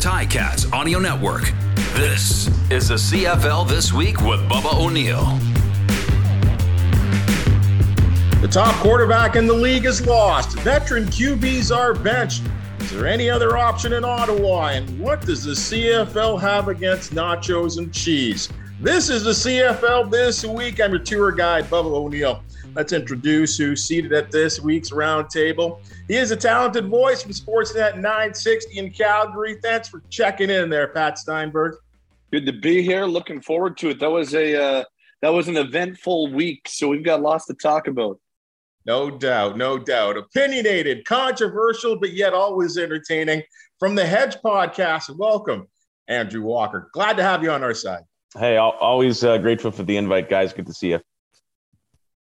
Ticats Audio Network. This is the CFL This Week with Bubba O'Neill. The top quarterback in the league is lost. Veteran QBs are benched. Is there any other option in Ottawa? And what does the CFL have against nachos and cheese? This is the CFL This Week. I'm your tour guide, Bubba O'Neill. Let's introduce who's seated at this week's roundtable. He is a talented voice from Sportsnet 960 in Calgary. Thanks for checking in there, Pat Steinberg. Good to be here. Looking forward to it. That was a uh, that was an eventful week, so we've got lots to talk about. No doubt, no doubt. Opinionated, controversial, but yet always entertaining. From the Hedge Podcast, welcome, Andrew Walker. Glad to have you on our side. Hey, always uh, grateful for the invite, guys. Good to see you.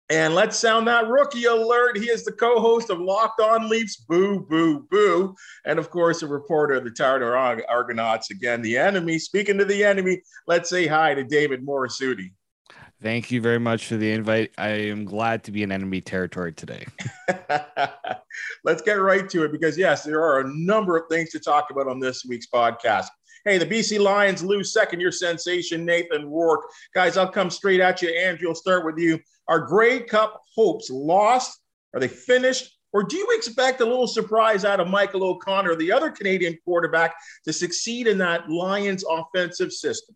And let's sound that rookie alert. He is the co host of Locked On Leafs, Boo, Boo, Boo. And of course, a reporter of the Toronto Argonauts. Again, the enemy. Speaking to the enemy, let's say hi to David Morisuti. Thank you very much for the invite. I am glad to be in enemy territory today. let's get right to it because, yes, there are a number of things to talk about on this week's podcast. Hey, the BC Lions lose second year sensation Nathan Rourke. Guys, I'll come straight at you. Andrew, I'll start with you. Are Grey Cup hopes lost? Are they finished? Or do you expect a little surprise out of Michael O'Connor, the other Canadian quarterback, to succeed in that Lions offensive system?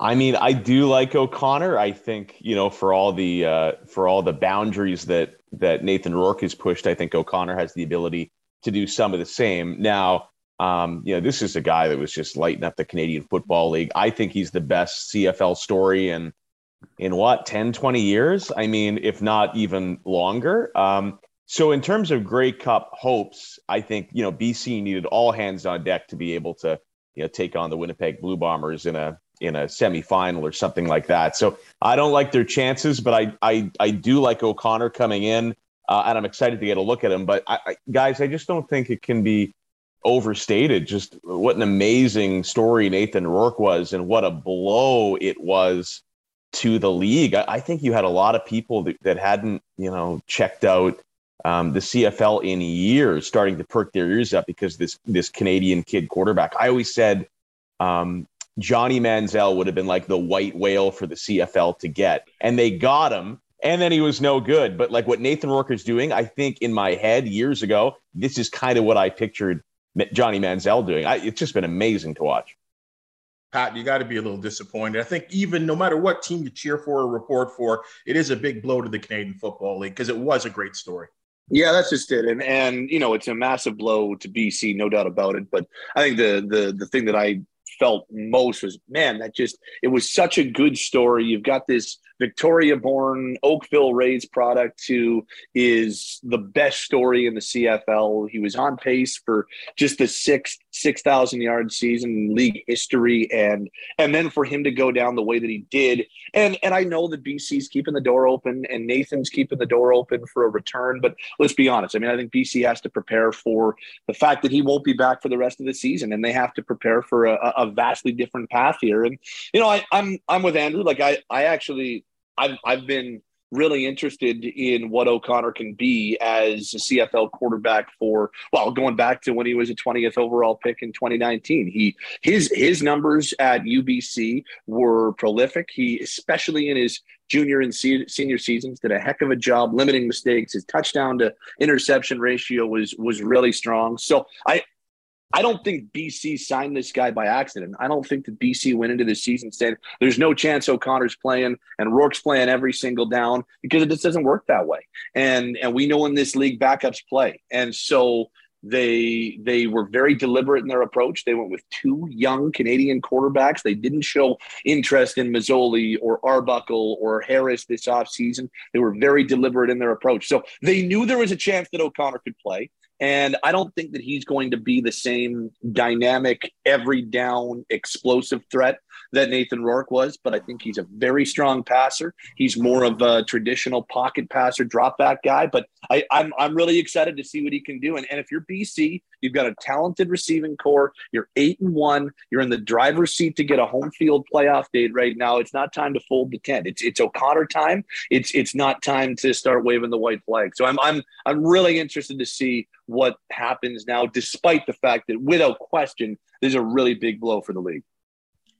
I mean, I do like O'Connor. I think you know for all the uh, for all the boundaries that that Nathan Rourke has pushed, I think O'Connor has the ability to do some of the same. Now, um, you know, this is a guy that was just lighting up the Canadian Football League. I think he's the best CFL story in in what 10, 20 years. I mean, if not even longer. Um, so in terms of Grey Cup hopes, I think you know BC needed all hands on deck to be able to you know take on the Winnipeg Blue Bombers in a in a semifinal or something like that. So I don't like their chances, but I I I do like O'Connor coming in, uh, and I'm excited to get a look at him. But I, I, guys, I just don't think it can be overstated just what an amazing story Nathan Rourke was and what a blow it was to the league. I, I think you had a lot of people that, that hadn't, you know, checked out um, the CFL in years starting to perk their ears up because this this Canadian kid quarterback. I always said um, Johnny Manziel would have been like the white whale for the CFL to get, and they got him. And then he was no good. But like what Nathan Rourke doing, I think in my head years ago, this is kind of what I pictured Johnny Manziel doing. I, it's just been amazing to watch. Pat, you got to be a little disappointed. I think even no matter what team you cheer for or report for, it is a big blow to the Canadian Football League because it was a great story. Yeah, that's just it, and and you know it's a massive blow to BC, no doubt about it. But I think the the the thing that I felt most was man, that just it was such a good story. You've got this Victoria born Oakville raised product who is the best story in the CFL. He was on pace for just the sixth 6,000 yard season in league history. And, and then for him to go down the way that he did. And, and I know that BC's keeping the door open and Nathan's keeping the door open for a return. But let's be honest. I mean, I think BC has to prepare for the fact that he won't be back for the rest of the season and they have to prepare for a, a vastly different path here. And, you know, I, I'm, I'm with Andrew. Like I, I actually, I've, I've been really interested in what O'Connor can be as a CFL quarterback for well going back to when he was a 20th overall pick in 2019 he his his numbers at UBC were prolific. He especially in his junior and senior seasons did a heck of a job limiting mistakes. His touchdown to interception ratio was was really strong. So I I don't think BC signed this guy by accident. I don't think that BC went into the season saying there's no chance O'Connor's playing and Rourke's playing every single down because it just doesn't work that way. And and we know in this league backups play. And so they they were very deliberate in their approach. They went with two young Canadian quarterbacks. They didn't show interest in Masoli or Arbuckle or Harris this offseason. They were very deliberate in their approach. So they knew there was a chance that O'Connor could play. And I don't think that he's going to be the same dynamic, every down, explosive threat that Nathan Rourke was, but I think he's a very strong passer. He's more of a traditional pocket passer, drop back guy. But I, am I'm, I'm really excited to see what he can do. And, and if you're BC, you've got a talented receiving core. You're eight and one. You're in the driver's seat to get a home field playoff date right now. It's not time to fold the tent. It's it's O'Connor time. It's it's not time to start waving the white flag. So I'm I'm I'm really interested to see what happens now, despite the fact that without question, there's a really big blow for the league.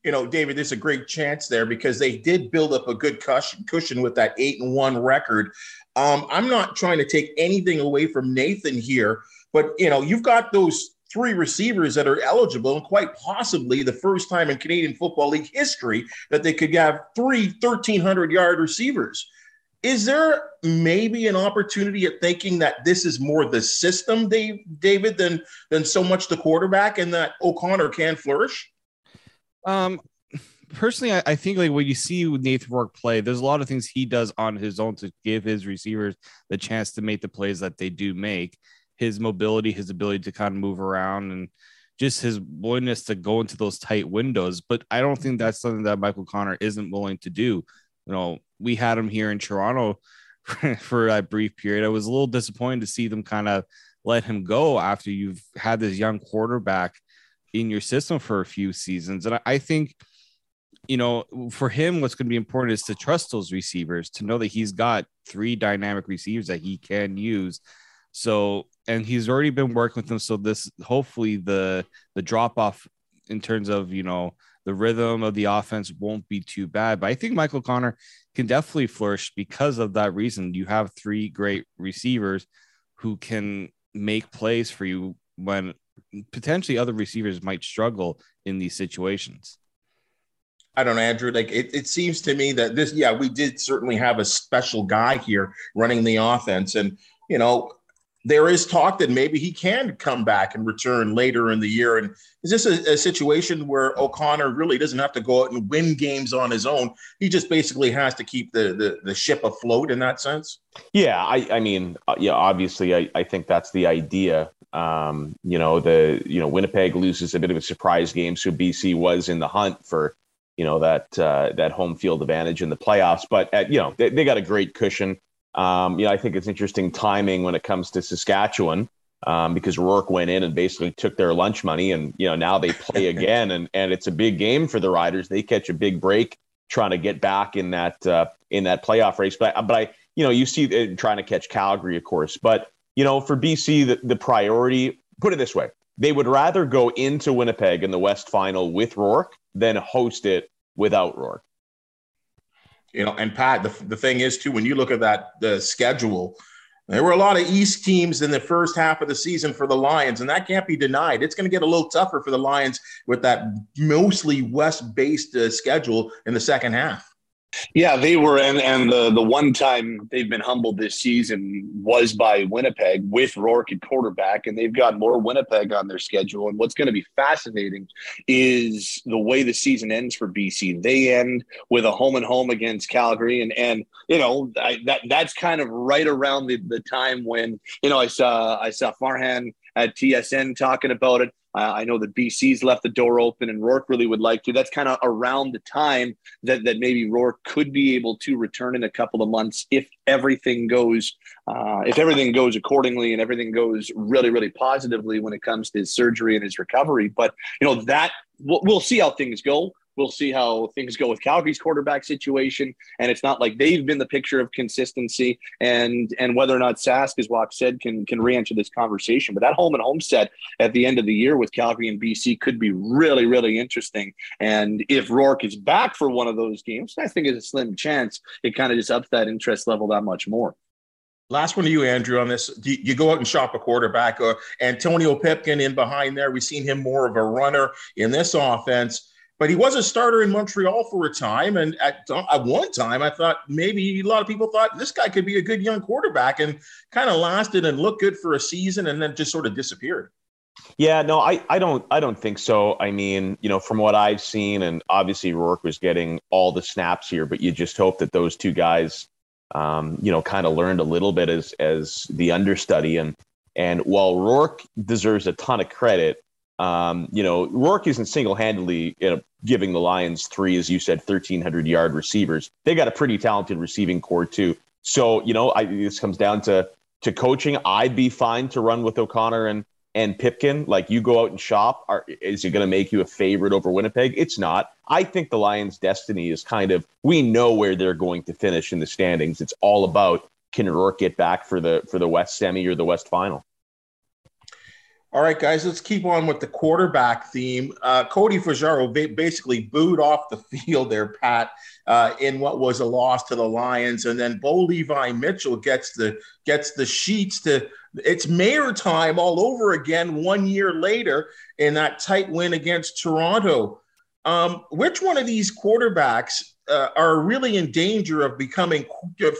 You know, David, there's a great chance there because they did build up a good cushion with that eight and one record. Um, I'm not trying to take anything away from Nathan here, but you know, you've got those three receivers that are eligible, and quite possibly the first time in Canadian Football League history that they could have three 1,300 yard receivers. Is there maybe an opportunity at thinking that this is more the system, Dave, David, than than so much the quarterback, and that O'Connor can flourish? Um, personally, I, I, think like when you see Nathan Rourke play, there's a lot of things he does on his own to give his receivers the chance to make the plays that they do make his mobility, his ability to kind of move around, and just his willingness to go into those tight windows. But I don't think that's something that Michael Connor isn't willing to do. You know, we had him here in Toronto for that brief period. I was a little disappointed to see them kind of let him go after you've had this young quarterback in your system for a few seasons. And I think, you know, for him, what's going to be important is to trust those receivers, to know that he's got three dynamic receivers that he can use. So and he's already been working with them. So this hopefully the the drop off in terms of you know the rhythm of the offense won't be too bad. But I think Michael Connor can definitely flourish because of that reason. You have three great receivers who can make plays for you when potentially other receivers might struggle in these situations. I don't know, Andrew. Like it, it seems to me that this, yeah, we did certainly have a special guy here running the offense. And, you know, there is talk that maybe he can come back and return later in the year. And is this a, a, situation where O'Connor really doesn't have to go out and win games on his own? He just basically has to keep the the, the ship afloat in that sense. Yeah, I, I mean, uh, yeah, obviously, I, I think that's the idea. Um, you know, the you know Winnipeg loses a bit of a surprise game, so BC was in the hunt for you know that uh, that home field advantage in the playoffs. But at, you know, they, they got a great cushion. Um, you know, I think it's interesting timing when it comes to Saskatchewan um, because Rourke went in and basically took their lunch money, and you know now they play again, and and it's a big game for the Riders. They catch a big break trying to get back in that uh, in that playoff race. But but I you know you see trying to catch Calgary, of course. But you know for BC the, the priority. Put it this way: they would rather go into Winnipeg in the West Final with Rourke than host it without Rourke. You know, and Pat, the, the thing is too, when you look at that the schedule, there were a lot of East teams in the first half of the season for the Lions, and that can't be denied. It's going to get a little tougher for the Lions with that mostly West-based uh, schedule in the second half. Yeah, they were, and and the the one time they've been humbled this season was by Winnipeg with Rourke at quarterback, and they've got more Winnipeg on their schedule. And what's going to be fascinating is the way the season ends for BC. They end with a home and home against Calgary, and and you know I, that that's kind of right around the, the time when you know I saw I saw Farhan at TSN talking about it. I know that BC's left the door open and Rourke really would like to. That's kind of around the time that, that maybe Rourke could be able to return in a couple of months if everything goes uh, if everything goes accordingly and everything goes really really positively when it comes to his surgery and his recovery. But you know that we'll, we'll see how things go. We'll see how things go with Calgary's quarterback situation. And it's not like they've been the picture of consistency and and whether or not Sask, as Walk said, can can re-enter this conversation. But that home and home set at the end of the year with Calgary and BC could be really, really interesting. And if Rourke is back for one of those games, I think it's a slim chance. It kind of just ups that interest level that much more. Last one to you, Andrew, on this. You go out and shop a quarterback. Uh, Antonio Pipkin in behind there. We've seen him more of a runner in this offense but he was a starter in Montreal for a time. And at, at one time, I thought maybe a lot of people thought this guy could be a good young quarterback and kind of lasted and looked good for a season and then just sort of disappeared. Yeah, no, I, I don't I don't think so. I mean, you know, from what I've seen, and obviously Rourke was getting all the snaps here, but you just hope that those two guys, um, you know, kind of learned a little bit as as the understudy. And and while Rourke deserves a ton of credit, um, you know, Rourke isn't single handedly you know, giving the Lions three, as you said, 1,300 yard receivers. They got a pretty talented receiving core, too. So, you know, I, this comes down to to coaching. I'd be fine to run with O'Connor and and Pipkin. Like you go out and shop. Are, is it going to make you a favorite over Winnipeg? It's not. I think the Lions' destiny is kind of we know where they're going to finish in the standings. It's all about can Rourke get back for the for the West semi or the West final. All right, guys, let's keep on with the quarterback theme. Uh, Cody Fajardo ba- basically booed off the field there, Pat, uh, in what was a loss to the Lions, and then Bo Levi Mitchell gets the gets the sheets to it's Maier time all over again one year later in that tight win against Toronto. Um, which one of these quarterbacks uh, are really in danger of becoming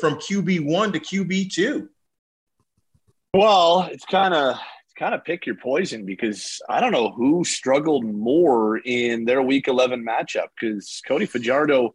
from QB one to QB two? Well, it's kind of kind of pick your poison because I don't know who struggled more in their Week 11 matchup because Cody Fajardo.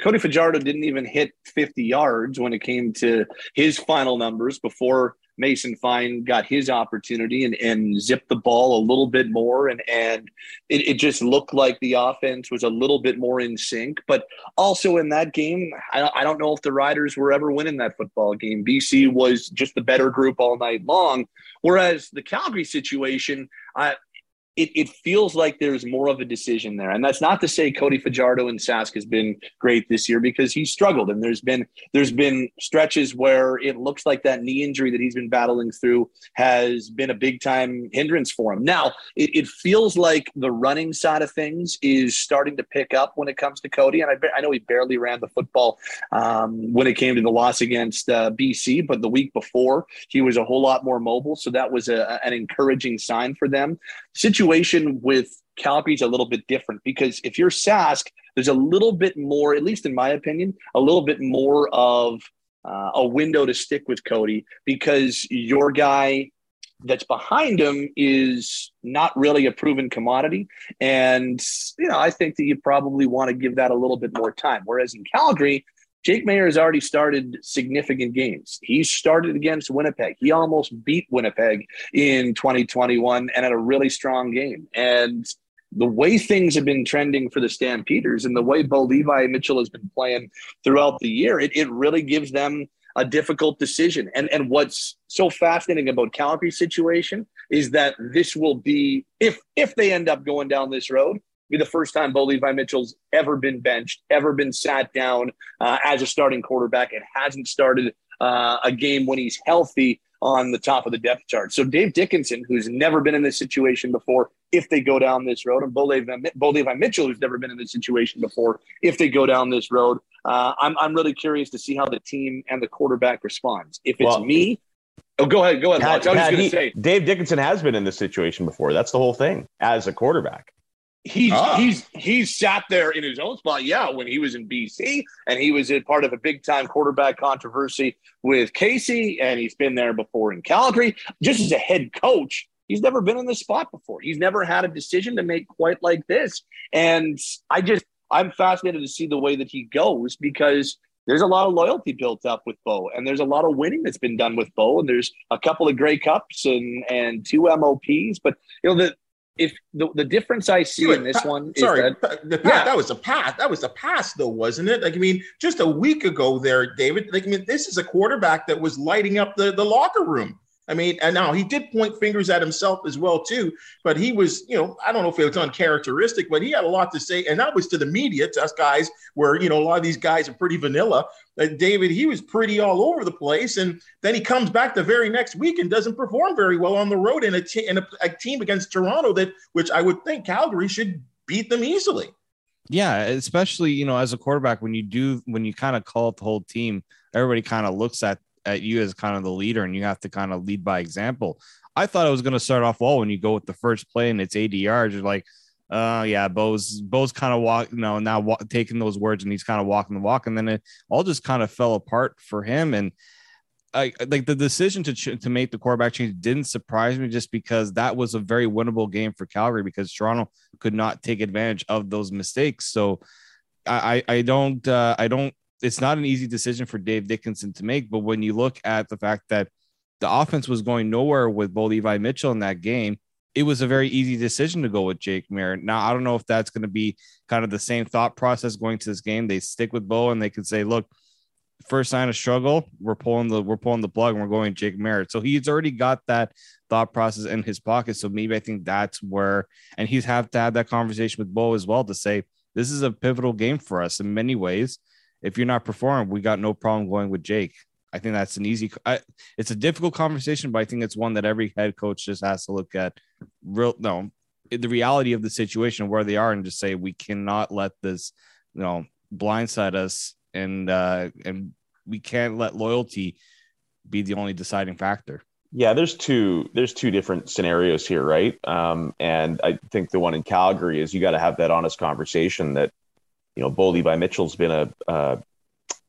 Cody Fajardo didn't even hit 50 yards when it came to his final numbers before Mason Fine got his opportunity and, and zipped the ball a little bit more. And, and it, it just looked like the offense was a little bit more in sync. But also in that game, I, I don't know if the Riders were ever winning that football game. BC was just the better group all night long. Whereas the Calgary situation, I, it, it feels like there's more of a decision there. And that's not to say Cody Fajardo and Sask has been great this year because he struggled. And there's been there's been stretches where it looks like that knee injury that he's been battling through has been a big time hindrance for him. Now it, it feels like the running side of things is starting to pick up when it comes to Cody. And I, I know he barely ran the football um, when it came to the loss against uh, BC, but the week before he was a whole lot more mobile. So that was a, an encouraging sign for them. Situation with Calgary's a little bit different because if you're Sask, there's a little bit more, at least in my opinion, a little bit more of uh, a window to stick with Cody because your guy that's behind him is not really a proven commodity. And, you know, I think that you probably want to give that a little bit more time. Whereas in Calgary, Jake Maier has already started significant games. He started against Winnipeg. He almost beat Winnipeg in 2021 and had a really strong game. And the way things have been trending for the Stampeders and the way Bo Levi Mitchell has been playing throughout the year, it, it really gives them a difficult decision. And and what's so fascinating about Calgary's situation is that this will be if if they end up going down this road, be the first time Bo Levi Mitchell's ever been benched, ever been sat down uh, as a starting quarterback, and hasn't started uh, a game when he's healthy on the top of the depth chart. So Dave Dickenson, who's never been in this situation before, if they go down this road, and Bo Levi, Bo Levi Mitchell, who's never been in this situation before, if they go down this road, uh, I'm, I'm really curious to see how the team and the quarterback responds. If it's well, me, Oh, go ahead. Go ahead. Pat, I was going to say Dave Dickenson has been in this situation before. That's the whole thing as a quarterback. He's ah. he's he's sat there in his own spot. Yeah, when he was in BC and he was a part of a big time quarterback controversy with Casey, and he's been there before in Calgary. Just as a head coach, he's never been in this spot before. He's never had a decision to make quite like this. And I just I'm fascinated to see the way that he goes because there's a lot of loyalty built up with Bo, and there's a lot of winning that's been done with Bo, and there's a couple of Grey Cups and and two MOPs. But you know the if the, the difference I see in this one sorry, that, the, yeah. that was a pass. That was a pass, though, wasn't it? Like, I mean, just a week ago there, David. Like, I mean, this is a quarterback that was lighting up the, the locker room. I mean, and now he did point fingers at himself as well too. But he was, you know, I don't know if it was uncharacteristic, but he had a lot to say, and that was to the media, to us guys, where you know a lot of these guys are pretty vanilla. Uh, David, he was pretty all over the place, and then he comes back the very next week and doesn't perform very well on the road in a, t- in a, a team against Toronto that, which I would think Calgary should beat them easily. Yeah, especially you know as a quarterback when you do when you kind of call up the whole team, everybody kind of looks at at you as kind of the leader and you have to kind of lead by example. I thought it was going to start off well when you go with the first play and it's 80 yards. You're like, uh, yeah, Bo's Bo's kind of walk, you know, now wa- taking those words and he's kind of walking the walk, and then it all just kind of fell apart for him. And I like the decision to ch- to make the quarterback change didn't surprise me just because that was a very winnable game for Calgary because Toronto could not take advantage of those mistakes. So I I don't uh, I don't it's not an easy decision for Dave Dickenson to make. But when you look at the fact that the offense was going nowhere with Bo Levi Mitchell in that game, it was a very easy decision to go with Jake Maier. Now, I don't know if that's going to be kind of the same thought process going to this game. They stick with Bo and they can say, look, first sign of struggle, we're pulling the we're pulling the plug and we're going Jake Maier. So he's already got that thought process in his pocket. So maybe I think that's where and he's have to have that conversation with Bo as well to say this is a pivotal game for us in many ways if you're not performing, we got no problem going with Jake. I think that's an easy. I, it's a difficult conversation, but I think it's one that every head coach just has to look at. Real no, the reality of the situation where they are, and just say we cannot let this, you know, blindside us, and uh, and we can't let loyalty be the only deciding factor. Yeah, there's two there's two different scenarios here, right? Um, and I think the one in Calgary is you got to have that honest conversation that you know Bo Levi Mitchell's been a uh,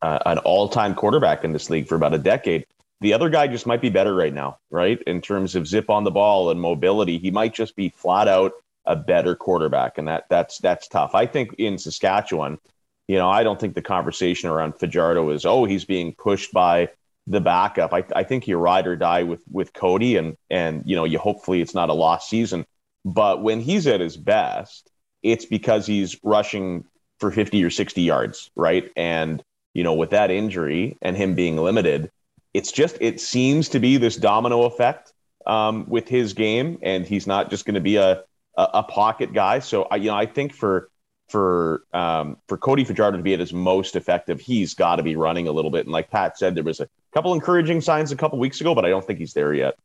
uh, an all time quarterback in this league for about a decade. The other guy just might be better right now, right? In terms of zip on the ball and mobility, he might just be flat out a better quarterback, and that that's that's tough. I think in Saskatchewan, you know, I don't think the conversation around Fajardo is oh he's being pushed by the backup. I, I think you ride or die with with Cody, and and you know you hopefully it's not a lost season. But when he's at his best, it's because he's rushing for 50 or 60 yards, right? And you know with that injury and him being limited, it's just it seems to be this domino effect um, with his game, and he's not just going to be a, a, a pocket guy. So I you know I think for for um, for Cody Fajardo to be at his most effective, he's got to be running a little bit. And like Pat said, there was a couple encouraging signs a couple weeks ago, but I don't think he's there yet.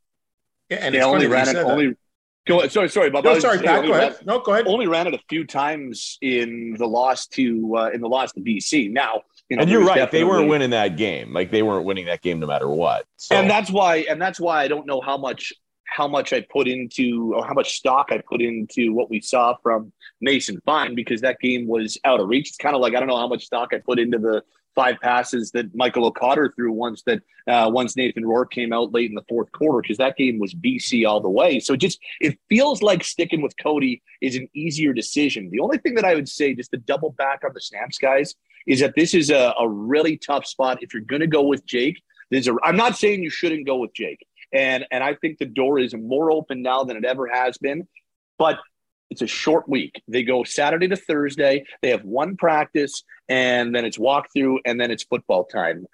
Yeah, and yeah, only ran it only. Go, sorry, sorry, Bob. No, sorry, Pat. Go ahead. Ran, no, go ahead. Only ran it a few times in the loss to uh, in the loss to BC. Now, you know, and you're right. They weren't winning that game. Like they weren't winning that game no matter what. So. And that's why. And that's why I don't know how much how much I put into or how much stock I put into what we saw from Mason Fine because that game was out of reach. It's kind of like I don't know how much stock I put into the five passes that Michael O'Connor threw once that uh, once Nathan Rourke came out late in the fourth quarter because that game was BC all the way. So just it feels like sticking with Cody is an easier decision. The only thing that I would say, just to double back on the snaps, guys, is that this is a, a really tough spot if you're going to go with Jake. There's a, I'm not saying you shouldn't go with Jake. And and I think the door is more open now than it ever has been. But it's a short week. They go Saturday to Thursday. They have one practice, and then it's walkthrough, and then it's football time.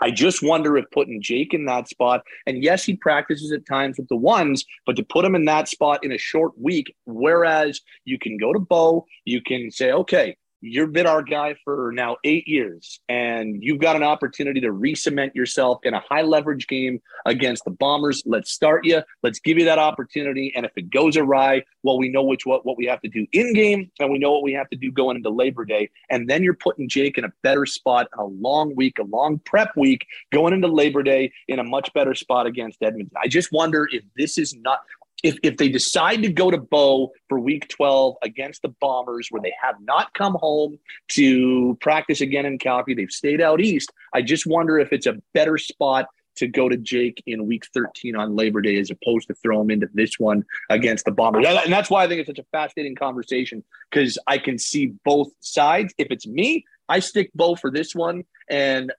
I just wonder if putting Jake in that spot, and yes, he practices at times with the ones, but to put him in that spot in a short week, whereas you can go to Bo, you can say, okay, you've been our guy for now eight years, and you've got an opportunity to re-cement yourself in a high leverage game against the Bombers. Let's start you. Let's give you that opportunity. And if it goes awry, well, we know which what what we have to do in game, and we know what we have to do going into Labor Day. And then you're putting Jake in a better spot, a long week, a long prep week, going into Labor Day in a much better spot against Edmonton. I just wonder if this is not if, if they decide to go to Bo for week 12 against the Bombers, where they have not come home to practice again in Calgary, they've stayed out east. I just wonder if it's a better spot to go to Jake in week 13 on Labor Day as opposed to throw him into this one against the Bombers. And that's why I think it's such a fascinating conversation because I can see both sides. If it's me, I stick Bo for this one and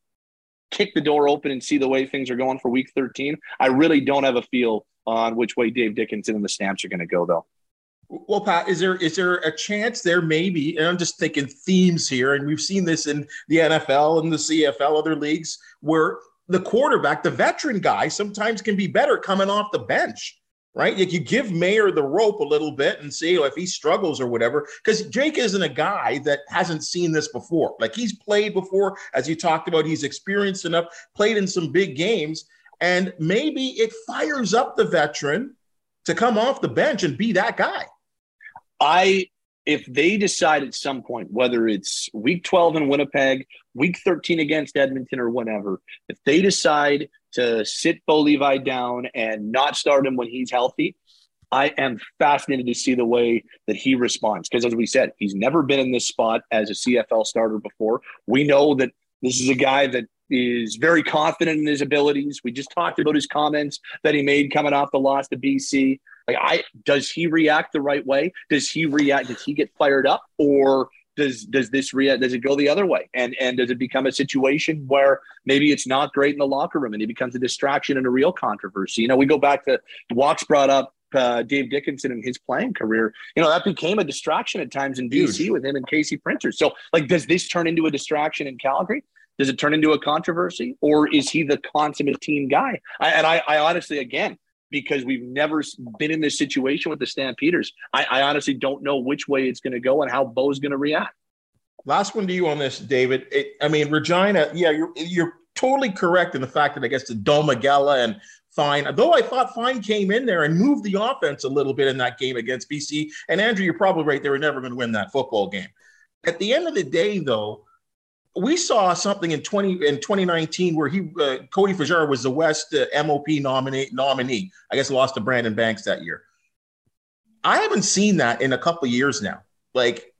kick the door open and see the way things are going for week 13. I really don't have a feel on which way Dave Dickenson and the Stamps are going to go, though. Well, Pat, is there is there a chance there maybe? And I'm just thinking themes here, and we've seen this in the NFL and the CFL, other leagues, where the quarterback, the veteran guy, sometimes can be better coming off the bench, right? Like you give Maier the rope a little bit and see if he struggles or whatever. Because Jake isn't a guy that hasn't seen this before. Like he's played before, as you talked about, he's experienced enough, played in some big games and maybe it fires up the veteran to come off the bench and be that guy. I if they decide at some point, whether it's week 12 in Winnipeg, week 13 against Edmonton, or whatever, if they decide to sit Bo Levi down and not start him when he's healthy, I am fascinated to see the way that he responds. Because as we said, he's never been in this spot as a CFL starter before. We know that this is a guy that is very confident in his abilities. We just talked about his comments that he made coming off the loss to BC. Like, I does he react the right way? Does he react? Does he get fired up, or does does this react? Does it go the other way? And and does it become a situation where maybe it's not great in the locker room and he becomes a distraction and a real controversy? You know, we go back to Walks brought up uh, Dave Dickenson and his playing career, you know, that became a distraction at times in BC Huge. with him and Casey Printer. So, like, does this turn into a distraction in Calgary? Does it turn into a controversy, or is he the consummate team guy? I, and I, I honestly, again, because we've never been in this situation with the Stampeders, I, I honestly don't know which way it's going to go and how Bo's going to react. Last one to you on this, David. It, I mean, Regina. Yeah, you're you're totally correct in the fact that I guess the Dolegala and Fine, though I thought Fine came in there and moved the offense a little bit in that game against BC. And Andrew, you're probably right; they were never going to win that football game. At the end of the day, though, we saw something in 20 in 2019 where he uh, Cody Fajardo was the West uh, MOP nominee nominee. I guess lost to Brandon Banks that year. I haven't seen that in a couple years now. Like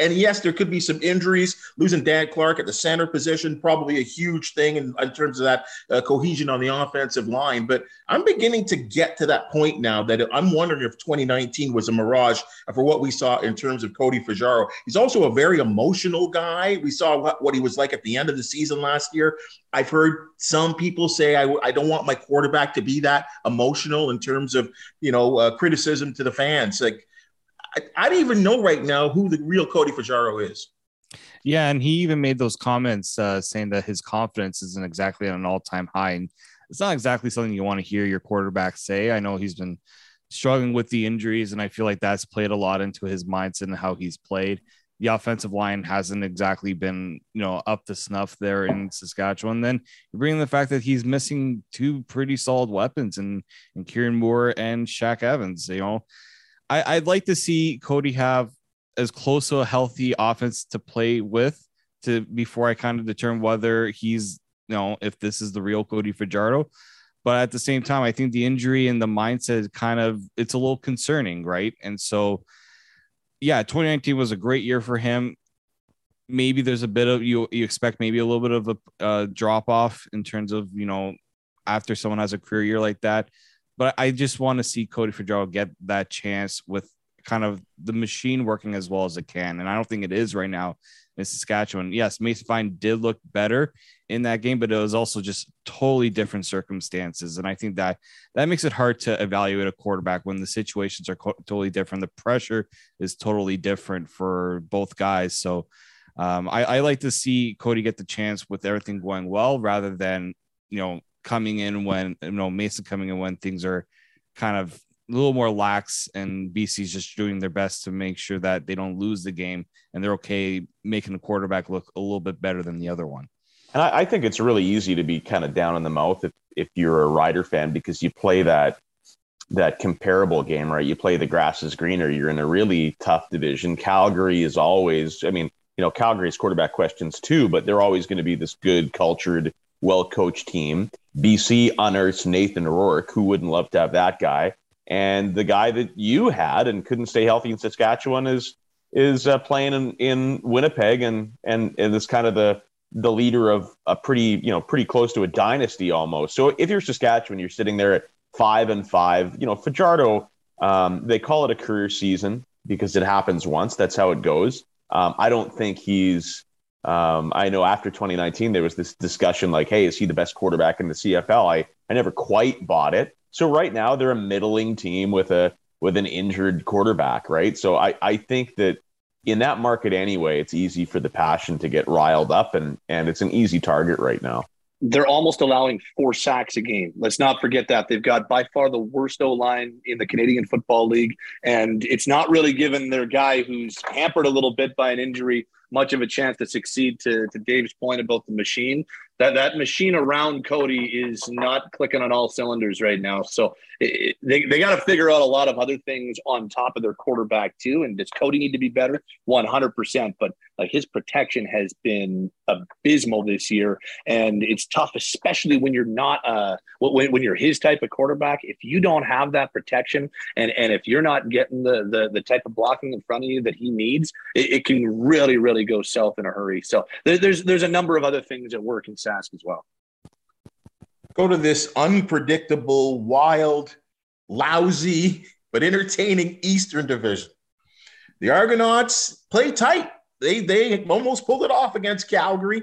and yes, there could be some injuries. Losing Dan Clark at the center position, probably a huge thing in, in terms of that uh, cohesion on the offensive line. But I'm beginning to get to that point now that I'm wondering if 2019 was a mirage for what we saw in terms of Cody Fajardo. He's also a very emotional guy. We saw what, what he was like at the end of the season last year. I've heard some people say I, I don't want my quarterback to be that emotional in terms of you know uh, criticism to the fans. Like I, I don't even know right now who the real Cody Fajardo is. Yeah, and he even made those comments uh, saying that his confidence isn't exactly at an all-time high, and it's not exactly something you want to hear your quarterback say. I know he's been struggling with the injuries, and I feel like that's played a lot into his mindset and how he's played. The offensive line hasn't exactly been, you know, up to snuff there in Saskatchewan. Then you bring in the fact that he's missing two pretty solid weapons in, in Kyran Moore and Shaq Evans. You know, I, I'd like to see Cody have as close to a healthy offense to play with to before I kind of determine whether he's you know if this is the real Cody Fajardo. But at the same time, I think the injury and the mindset kind of it's a little concerning, right? And so, yeah, 2019 was a great year for him. Maybe there's a bit of you you expect maybe a little bit of a uh, drop off in terms of you know after someone has a career year like that but I just want to see Cody Fajardo get that chance with kind of the machine working as well as it can. And I don't think it is right now in Saskatchewan. Yes, Mason Fine did look better in that game, but it was also just totally different circumstances. And I think that that makes it hard to evaluate a quarterback when the situations are co- totally different. The pressure is totally different for both guys. So um, I, I like to see Cody get the chance with everything going well rather than, you know, coming in when you know Mason coming in when things are kind of a little more lax and BC's just doing their best to make sure that they don't lose the game and they're okay making the quarterback look a little bit better than the other one. And I, I think it's really easy to be kind of down in the mouth if, if you're a Rider fan because you play that that comparable game, right? You play the grass is greener. You're in a really tough division. Calgary is always, I mean, you know, Calgary's quarterback questions too, but they're always going to be this good, cultured, well coached team. BC unearths Nathan Rourke. Who wouldn't love to have that guy? And the guy that you had and couldn't stay healthy in Saskatchewan is is uh, playing in, in Winnipeg and and and is kind of the the leader of a pretty you know pretty close to a dynasty almost. So if you're Saskatchewan, you're sitting there at five and five. You know Fajardo, um, they call it a career season because it happens once. That's how it goes. Um, I don't think he's um, I know after 2019, there was this discussion like, hey, is he the best quarterback in the CFL? I, I never quite bought it. So right now they're a middling team with a with an injured quarterback, right? So I, I think that in that market anyway, it's easy for the passion to get riled up and and it's an easy target right now. They're almost allowing four sacks a game. Let's not forget that. They've got by far the worst O line in the Canadian Football League. And it's not really given their guy who's hampered a little bit by an injury much of a chance to succeed. To, to Dave's point about the machine, that that machine around Cody is not clicking on all cylinders right now. So it, they they got to figure out a lot of other things on top of their quarterback too. And does Cody need to be better? One hundred percent. But like his protection has been abysmal this year, and it's tough, especially when you're not uh when, when you're his type of quarterback. If you don't have that protection, and and if you're not getting the the, the type of blocking in front of you that he needs, it, it can really really go south in a hurry. So there, there's there's a number of other things at work in Sask as well. Go to this unpredictable, wild, lousy, but entertaining Eastern Division. The Argonauts play tight. They they almost pulled it off against Calgary.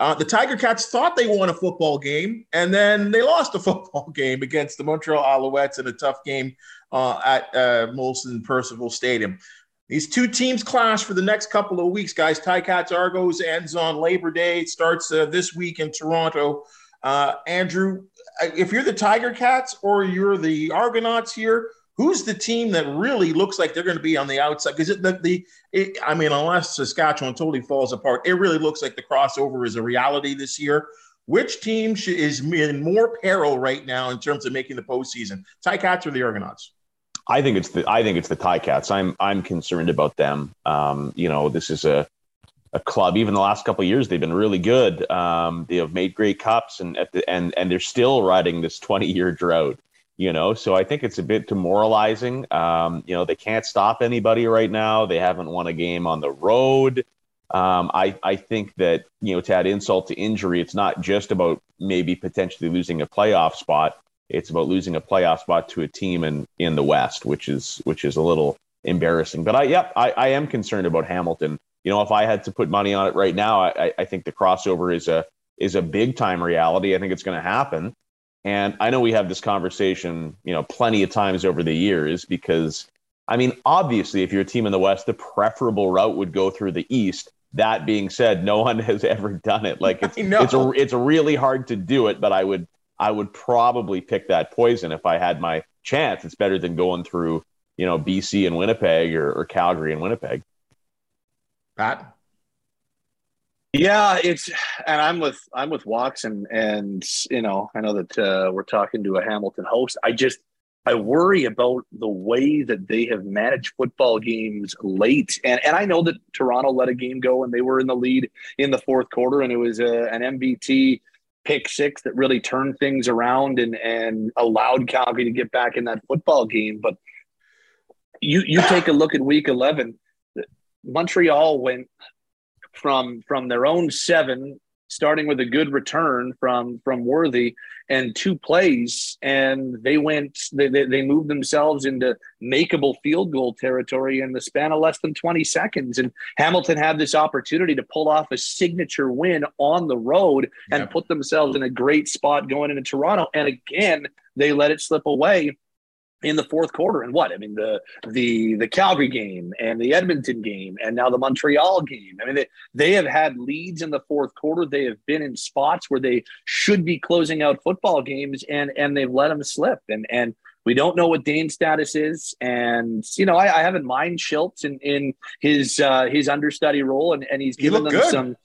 Uh, the Tiger Cats thought they won a football game, and then they lost a football game against the Montreal Alouettes in a tough game uh, at uh, Molson Percival Stadium. These two teams clash for the next couple of weeks, guys. Ticats Argos ends on Labor Day. It starts uh, this week in Toronto. Uh, Andrew, uh, if you're the Tiger Cats or you're the Argonauts here, who's the team that really looks like they're going to be on the outside? Because the, the it, I mean, unless Saskatchewan totally falls apart, it really looks like the crossover is a reality this year. which team is in more peril right now in terms of making the postseason? Ticats or the Argonauts? I think it's the I think it's the Ticats. I'm I'm concerned about them. Um, you know, this is a a club. Even the last couple years, they've been really good. Um, they have made Grey Cups, and at the, and and they're still riding this 20 year drought. You know, so I think it's a bit demoralizing. Um, you know, they can't stop anybody right now. They haven't won a game on the road. Um, I I think that you know to add insult to injury, it's not just about maybe potentially losing a playoff spot. It's about losing a playoff spot to a team in in the West, which is which is a little embarrassing. But I yep, I, I am concerned about Hamilton. You know, if I had to put money on it right now, I, I think the crossover is a is a big time reality. I think it's going to happen. And I know we have this conversation, you know, plenty of times over the years because I mean, obviously, if you're a team in the West, the preferable route would go through the East. That being said, no one has ever done it. Like it's it's a, it's really hard to do it, but I would I would probably pick that poison if I had my chance. It's better than going through, you know, BC and Winnipeg or, or Calgary and Winnipeg. Pat. Yeah, it's and I'm with I'm with Walks and and you know I know that uh, we're talking to a Hamilton host. I just I worry about the way that they have managed football games late, and and I know that Toronto let a game go and they were in the lead in the fourth quarter, and it was a, an MBT pick six that really turned things around and and allowed Calgary to get back in that football game. But you you take a look at Week Eleven, Montreal went from from their own seven starting with a good return from from Worthy and two plays, and they went they, they, they moved themselves into makeable field goal territory in the span of less than 20 seconds. And Hamilton had this opportunity to pull off a signature win on the road and yep. put themselves in a great spot going into Toronto. And again, they let it slip away in the fourth quarter and what? I mean the the the calgary game and the edmonton game and now the montreal game. I mean they, they have had leads in the fourth quarter. They have been in spots where they should be closing out football games and and they've let them slip. And and we don't know what Dane's status is, and you know I, I haven't mind Shiltz in in his uh, his understudy role, and, and he's given he them good. some.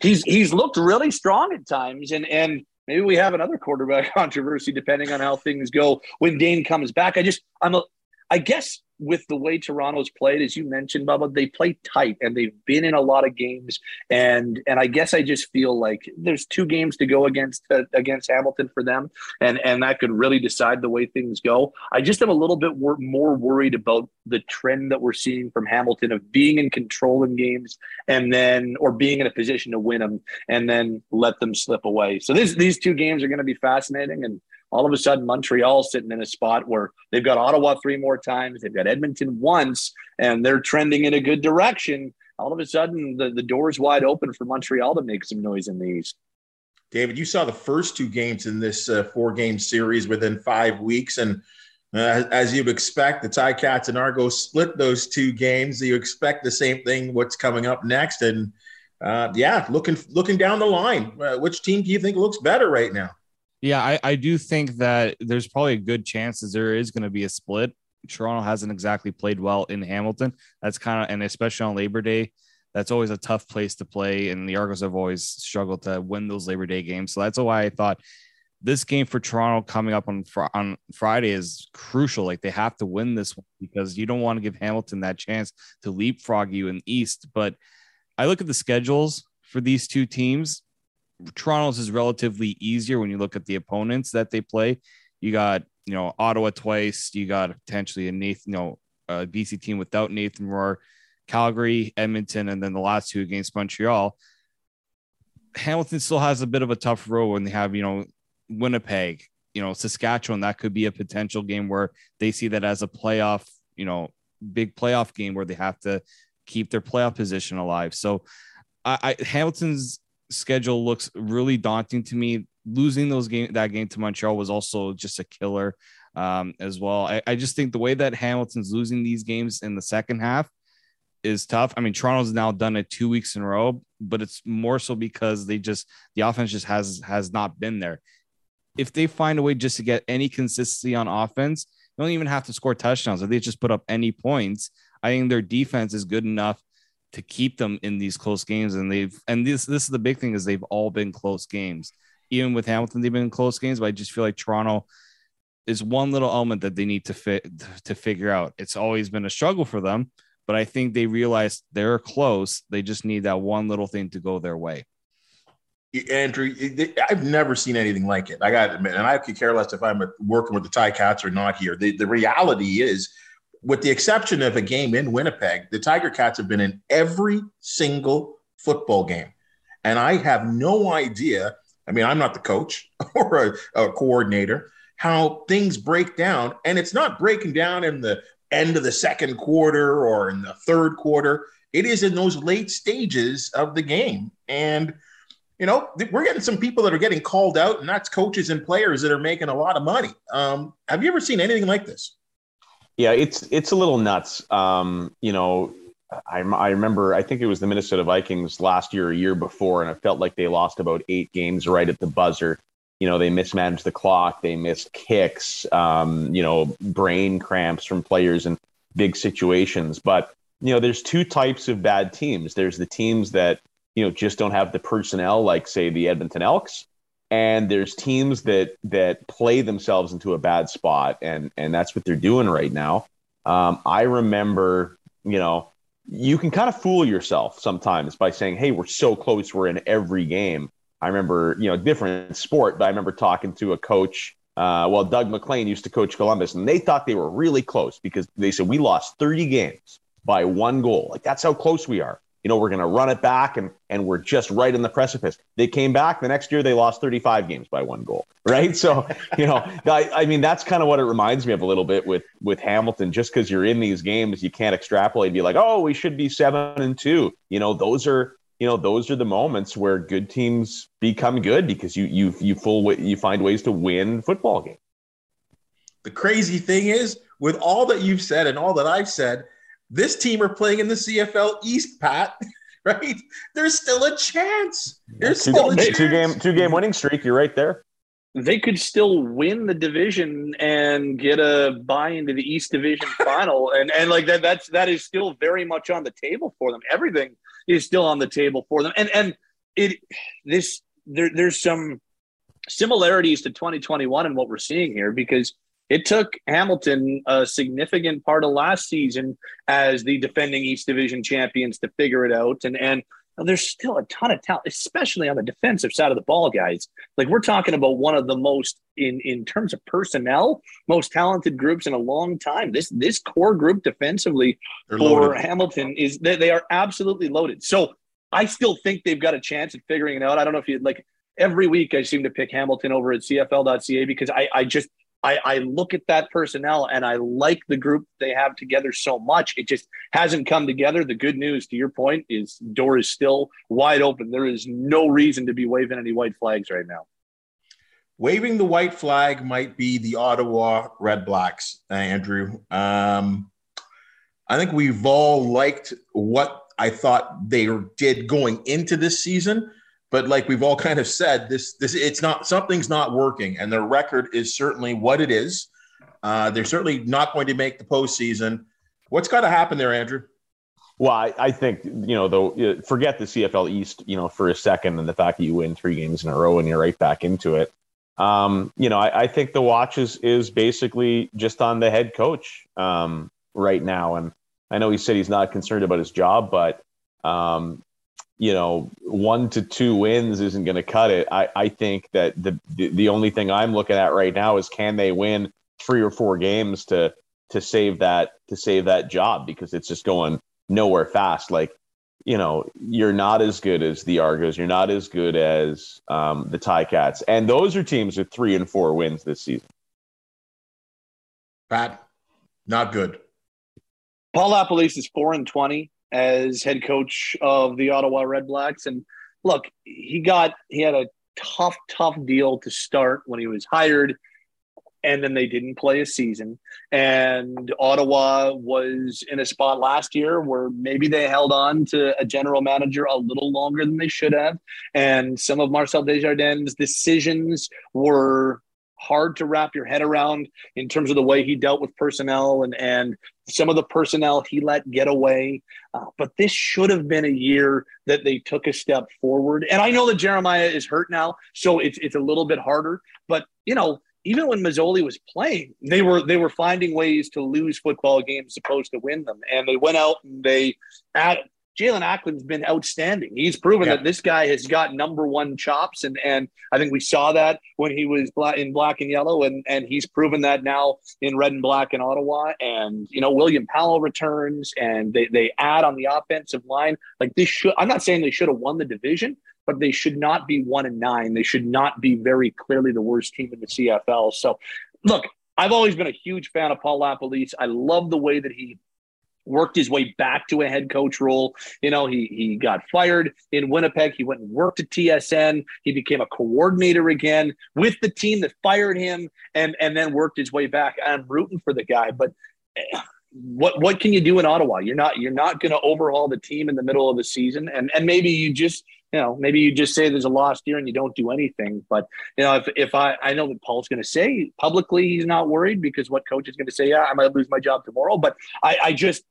He's he's looked really strong at times, and and maybe we have another quarterback controversy depending on how things go when Dane comes back. I just I'm a I guess with the way Toronto's played, as you mentioned, Bubba, they play tight and they've been in a lot of games. And and I guess I just feel like there's two games to go against uh, against Hamilton for them, and and that could really decide the way things go. I just am a little bit wor- more worried about the trend that we're seeing from Hamilton of being in control in games and then or being in a position to win them and then let them slip away. So these these two games are going to be fascinating and all of a sudden Montreal sitting in a spot where they've got Ottawa three more times, they've got Edmonton once, and they're trending in a good direction. All of a sudden, the, the door's wide open for Montreal to make some noise in the East. David, you saw the first two games in this uh, four game series within five weeks. And uh, as you'd expect, the Tie Cats and Argos split those two games. You expect the same thing, what's coming up next. And uh, yeah, looking looking down the line, uh, which team do you think looks better right now? Yeah, I, I do think that there's probably a good chance that there is going to be a split. Toronto hasn't exactly played well in Hamilton. That's kind of, and especially on Labor Day, that's always a tough place to play. And the Argos have always struggled to win those Labor Day games. So that's why I thought this game for Toronto coming up on on Friday is crucial. Like they have to win this one because you don't want to give Hamilton that chance to leapfrog you in the East. But I look at the schedules for these two teams. Toronto's is relatively easier when you look at the opponents that they play. You got, you know, Ottawa twice. You got potentially a Nathan, you know, a BC team without Nathan Rourke, Calgary, Edmonton, and then the last two against Montreal. Hamilton still has a bit of a tough road when they have, you know, Winnipeg, you know, Saskatchewan. That could be a potential game where they see that as a playoff, you know, big playoff game where they have to keep their playoff position alive. So I, I Hamilton's schedule looks really daunting to me. Losing those game that game to Montreal was also just a killer um, as well. I, I just think the way that Hamilton's losing these games in the second half is tough. I mean, Toronto's now done it two weeks in a row, but it's more so because they just the offense just has has not been there. If they find a way just to get any consistency on offense, they don't even have to score touchdowns. If they just put up any points, I think their defense is good enough to keep them in these close games. And they've and this this is the big thing is they've all been close games. even with Hamilton, they've been close games, but I just feel like Toronto is one little element that they need to fit to figure out. It's always been a struggle for them, but I think they realize they're close. They just need that one little thing to go their way. Andrew, I've never seen anything like it. I got to admit, and I could care less if I'm working with the Ticats or not here. The, the reality is, with the exception of a game in Winnipeg, the Tiger Cats have been in every single football game. And I have no idea. I mean, I'm not the coach or a, a coordinator, how things break down. And it's not breaking down in the end of the second quarter or in the third quarter. It is in those late stages of the game. And you know, we're getting some people that are getting called out, and that's coaches and players that are making a lot of money. Um, have you ever seen anything like this? Yeah, it's it's a little nuts. Um, you know, I, I remember I think it was the Minnesota Vikings last year, a year before, and it felt like they lost about eight games right at the buzzer. You know, they mismanaged the clock, they missed kicks, um, you know, brain cramps from players in big situations. But you know, there's two types of bad teams. There's the teams that you know just don't have the personnel like say the Edmonton Elks and there's teams that that play themselves into a bad spot and and that's what they're doing right now. Um, i remember you know you can kind of fool yourself sometimes by saying hey we're so close we're in every game. I remember you know different sport but i remember talking to a coach uh, well doug maclean used to coach columbus and they thought they were really close because they said we lost 30 games by one goal. Like that's how close we are you know, we're going to run it back and and we're just right in the precipice. They came back the next year, they lost 35 games by one goal, right? So, you know, I, I mean, that's kind of what it reminds me of a little bit with with Hamilton. Just because you're in these games, you can't extrapolate and be like, oh, we should be seven and two. You know, those are you know those are the moments where good teams become good because you you you full you find ways to win football games. The crazy thing is, with all that you've said and all that I've said, this team are playing in the CFL East, Pat. Right? There's still a chance. There's two, still a two, chance. two game two game winning streak. You're right there. They could still win the division and get a buy into the East Division final, and and like that that's that is still very much on the table for them. Everything is still on the table for them, and and it this there there's some similarities to 2021 and what we're seeing here because it took Hamilton a significant part of last season as the defending East Division champions to figure it out. And and there's still a ton of talent, especially on the defensive side of the ball, guys. Like we're talking about one of the most in in terms of personnel, most talented groups in a long time. This this core group defensively They're for loaded. Hamilton is they, they are absolutely loaded. So I still think they've got a chance at figuring it out. I don't know if you like every week I seem to pick Hamilton over at CFL.ca because I, I just I, I look at that personnel and I like the group they have together so much. It just hasn't come together. The good news, to your point, is door is still wide open. There is no reason to be waving any white flags right now. Waving the white flag might be the Ottawa Red Blacks, uh, Andrew. Um, I think we've all liked what I thought they did going into this season. But like we've all kind of said, this this it's not something's not working, and their record is certainly what it is. Uh, they're certainly not going to make the postseason. What's got to happen there, Andrew? Well, I, I, think you know, though, forget the CFL East, you know, for a second, and the fact that you win three games in a row and you're right back into it. Um, you know, I, I, think the watch is is basically just on the head coach um, right now, and I know he said he's not concerned about his job, but um, you know, one to two wins isn't going to cut it. I, I think that the, the, the only thing I'm looking at right now is can they win three or four games to to save that to save that job because it's just going nowhere fast. Like, you know, you're not as good as the Argos, you're not as good as um, the Ticats, and those are teams with three and four wins this season. Pat, not good. Paul LaPolice is four and twenty as head coach of the Ottawa Redblacks. And look, he got he had a tough, tough deal to start when he was hired, and then they didn't play a season. And Ottawa was in a spot last year where maybe they held on to a general manager a little longer than they should have. And some of Marcel Desjardins' decisions were hard to wrap your head around in terms of the way he dealt with personnel and and some of the personnel he let get away. Uh, but this should have been a year that they took a step forward. And I know that Jeremiah is hurt now, so it's it's a little bit harder. But you know, even when Masoli was playing, they were they were finding ways to lose football games supposed to win them. And they went out and they at Jaelon Acklin has been outstanding. He's proven yeah. that this guy has got number one chops, and and I think we saw that when he was black, in black and yellow, and and he's proven that now in red and black in Ottawa. And you know William Powell returns, and they they add on the offensive line. Like this should I'm not saying they should have won the division, but they should not be one and nine. They should not be very clearly the worst team in the CFL. So look, I've always been a huge fan of Paul LaPolice. I love the way that he worked his way back to a head coach role. You know, he he got fired in Winnipeg. He went and worked at TSN. He became a coordinator again with the team that fired him, and and then worked his way back. I'm rooting for the guy, but. Eh, what what can you do in Ottawa? You're not you're not going to overhaul the team in the middle of the season, and and maybe you just you know maybe you just say there's a lost year and you don't do anything. But you know if if I I know that Paul's going to say publicly he's not worried because what coach is going to say yeah I might lose my job tomorrow, but I I just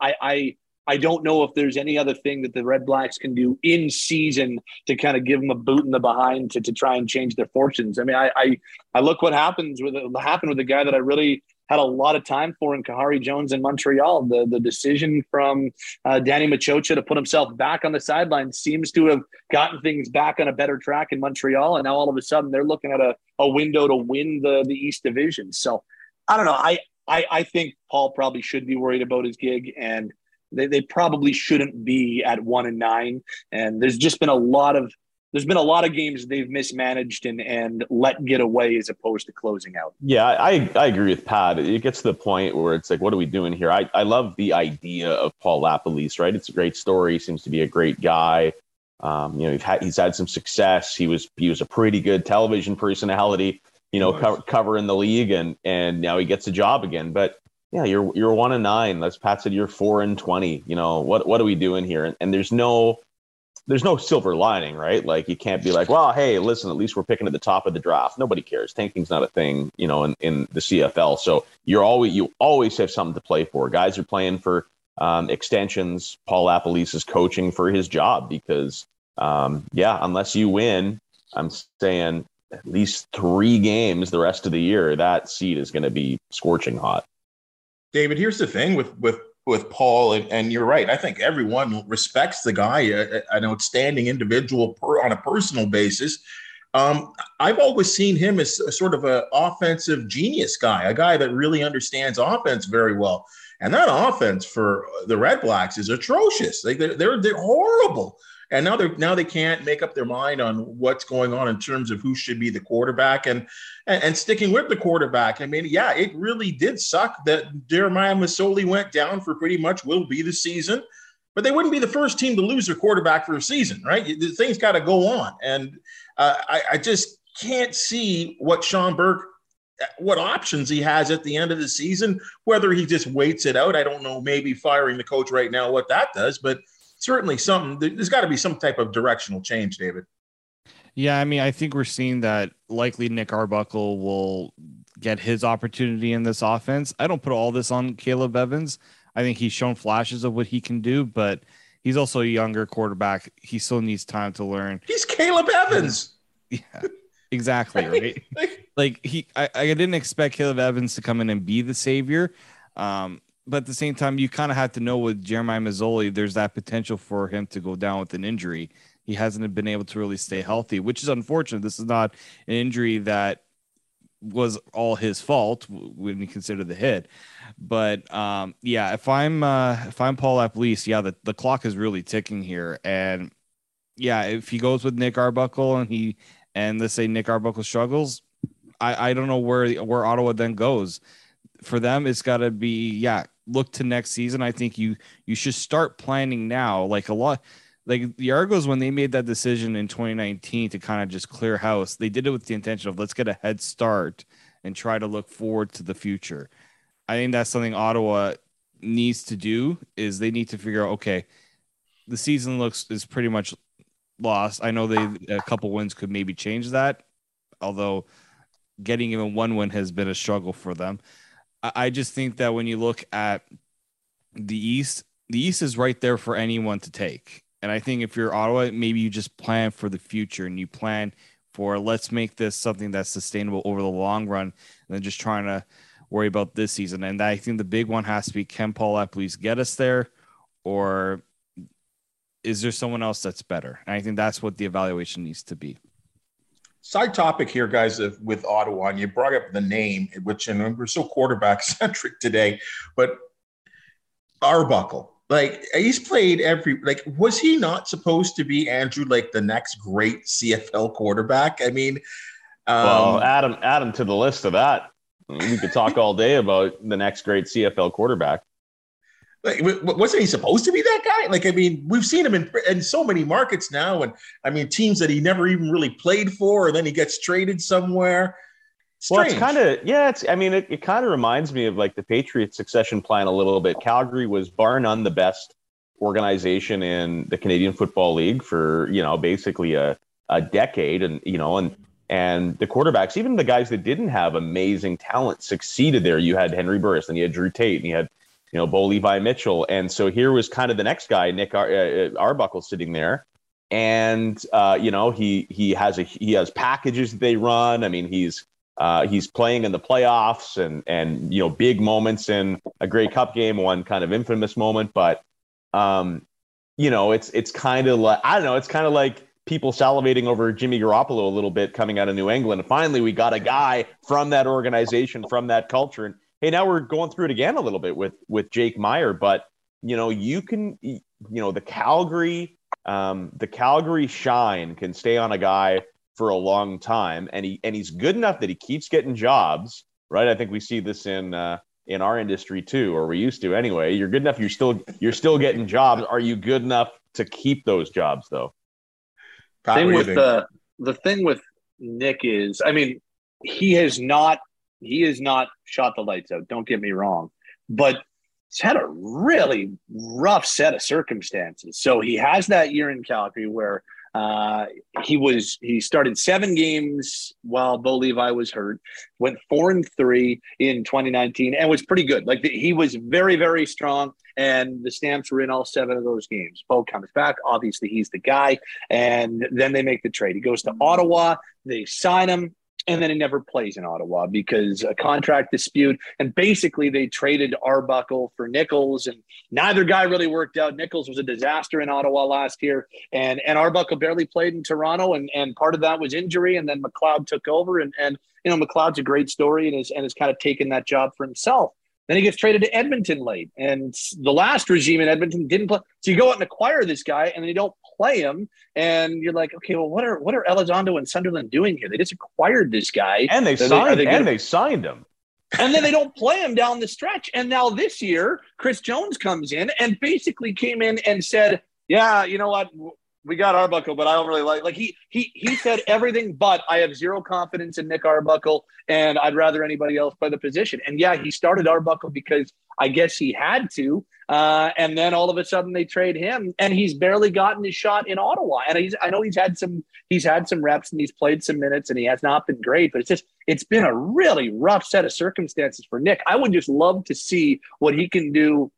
I, I I don't know if there's any other thing that the Red Blacks can do in season to kind of give them a boot in the behind to, to try and change their fortunes. I mean, I, I, I look what happens with happened with the guy that I really had a lot of time for in Khari Jones in Montreal. The the decision from uh, Danny Maciocia to put himself back on the sideline seems to have gotten things back on a better track in Montreal, and now all of a sudden they're looking at a, a window to win the the East Division. So I don't know. I I, I think Paul probably should be worried about his gig, and they, they probably shouldn't be at one and nine. And there's just been a lot of there's been a lot of games they've mismanaged and and let get away as opposed to closing out. Yeah, I I agree with Pat. It gets to the point where it's like, what are we doing here? I, I love the idea of Paul LaPolice, right? It's a great story. Seems to be a great guy. Um, you know, he's had he's had some success. He was he was a pretty good television personality you know, co- covering the league, and and now he gets a job again. But yeah, you're you're one and nine. As Pat said, you're four and twenty. You know what what are we doing here? And, and there's no there's no silver lining, right? Like you can't be like, well, hey, listen, at least we're picking at the top of the draft. Nobody cares. Tanking's not a thing, you know, in, in the CFL. So you're always you always have something to play for. Guys are playing for um, extensions. Paul LaPolice is coaching for his job because, um, yeah, unless you win, I'm saying at least three games the rest of the year, that seat is going to be scorching hot. David, here's the thing with with with Paul, and, and you're right. I think everyone respects the guy, an outstanding individual per, on a personal basis. Um, I've always seen him as a sort of an offensive genius guy, a guy that really understands offense very well. And that offense for the Red Blacks is atrocious. They're, they're, they're horrible and now they now they can't make up their mind on what's going on in terms of who should be the quarterback and, and and, sticking with the quarterback. I mean, yeah, it really did suck that Jeremiah Masoli went down for pretty much will be the season, but they wouldn't be the first team to lose their quarterback for a season, right? The thing's got to go on, and uh, I, I just can't see what Shawn Burke what options he has at the end of the season. Whether he just waits it out, I don't know. Maybe firing the coach right now, what that does, but certainly something. There's got to be some type of directional change, David. Yeah, I mean, I think we're seeing that likely Nick Arbuckle will get his opportunity in this offense. I don't put all this on Caleb Evans. I think he's shown flashes of what he can do, but he's also a younger quarterback. He still needs time to learn. He's Caleb Evans. Yeah, exactly. Right. like he, I, I didn't expect Caleb Evans to come in and be the savior. Um, but at the same time, you kind of have to know with Jeremiah Masoli, there's that potential for him to go down with an injury. He hasn't been able to really stay healthy, which is unfortunate. This is not an injury that was all his fault when you consider the hit. But um, yeah, if I'm uh, if I'm Paul LaPolice, yeah, the, the clock is really ticking here. And yeah, if he goes with Nick Arbuckle and he and let's say Nick Arbuckle struggles, I, I don't know where where Ottawa then goes. For them, it's got to be yeah, look to next season, I think you you should start planning now. Like a lot, like the Argos when they made that decision in 2019 to kind of just clear house, they did it with the intention of let's get a head start and try to look forward to the future. I think that's something Ottawa needs to do is they need to figure out okay, the season looks is pretty much lost. I know they a couple wins could maybe change that, although getting even one win has been a struggle for them. I, just think that when you look at the East, the East is right there for anyone to take. And I think if you're Ottawa, maybe you just plan for the future and you plan for let's make this something that's sustainable over the long run then just trying to worry about this season. And I think the big one has to be can Paul please get us there or is there someone else that's better? And I think that's what the evaluation needs to be. Side topic here, guys, with Ottawa, and you brought up the name, which and we're so quarterback centric today, but Arbuckle, like he's played every like was he not supposed to be Andrew like the next great CFL quarterback? I mean, um, well, Adam, Adam to the list of that. We could talk all day about the next great CFL quarterback. Like, wasn't he supposed to be that guy? Like, I mean, we've seen him in, in so many markets now, and I mean, teams that he never even really played for, and then he gets traded somewhere. Strange. Well, it's kind of yeah. It's I mean, it, it kind of reminds me of like the Patriots succession plan a little bit. Calgary was bar none the best organization in the Canadian Football League for you know basically a a decade, and you know, and and the quarterbacks, even the guys that didn't have amazing talent, succeeded there. You had Henry Burris, and you had Drew Tate, and you had you know, Bo Levi Mitchell. And so here was kind of the next guy, Nick Ar- uh, Arbuckle, sitting there. And uh, you know, he he has a he has packages that they run. I mean, he's uh, he's playing in the playoffs and and you know big moments in a Grey Cup game, one kind of infamous moment. But um, you know, it's it's kind of like I don't know, it's kind of like people salivating over Jimmy Garoppolo a little bit coming out of New England. And finally, we got a guy from that organization, from that culture, and hey, now we're going through it again a little bit with with Jake Maier, but you know, you can, you know, the Calgary, um, the Calgary shine can stay on a guy for a long time, and he and he's good enough that he keeps getting jobs, right? I think we see this in uh, in our industry too, or we used to anyway. You're good enough, you're still you're still getting jobs. Are you good enough to keep those jobs though? Pat, thing with the the thing with Nick is, I mean, he has not he has not shot the lights out. Don't get me wrong, but he's had a really rough set of circumstances. So he has that year in Calgary where uh, he was he started seven games while Bo Levi was hurt, went four and three in 2019, and was pretty good. Like the, he was very very strong, and the Stamps were in all seven of those games. Bo comes back, obviously he's the guy, and then they make the trade. He goes to Ottawa, they sign him and then he never plays in Ottawa because a contract dispute. And basically, they traded Arbuckle for Nichols, and neither guy really worked out. Nichols was a disaster in Ottawa last year, and and Arbuckle barely played in Toronto, and and part of that was injury. And then McLeod took over, and and you know McLeod's a great story, and has and has kind of taken that job for himself. Then he gets traded to Edmonton late, and the last regime in Edmonton didn't play. So you go out and acquire this guy, and then you don't play him, and you're like, okay, well, what are what are Elizondo and Sunderland doing here? They just acquired this guy, and they signed, they, they and they signed him, and then they don't play him down the stretch. And now this year, Chris Jones comes in and basically came in and said, yeah, you know what? We got Arbuckle, but I don't really like. Like he he he said everything, but I have zero confidence in Nick Arbuckle, and I'd rather anybody else play the position. And yeah, he started Arbuckle because I guess he had to, uh, and then all of a sudden they trade him, and he's barely gotten his shot in Ottawa. And he's I know he's had some he's had some reps and he's played some minutes, and he has not been great, but it's just it's been a really rough set of circumstances for Nick. I would just love to see what he can do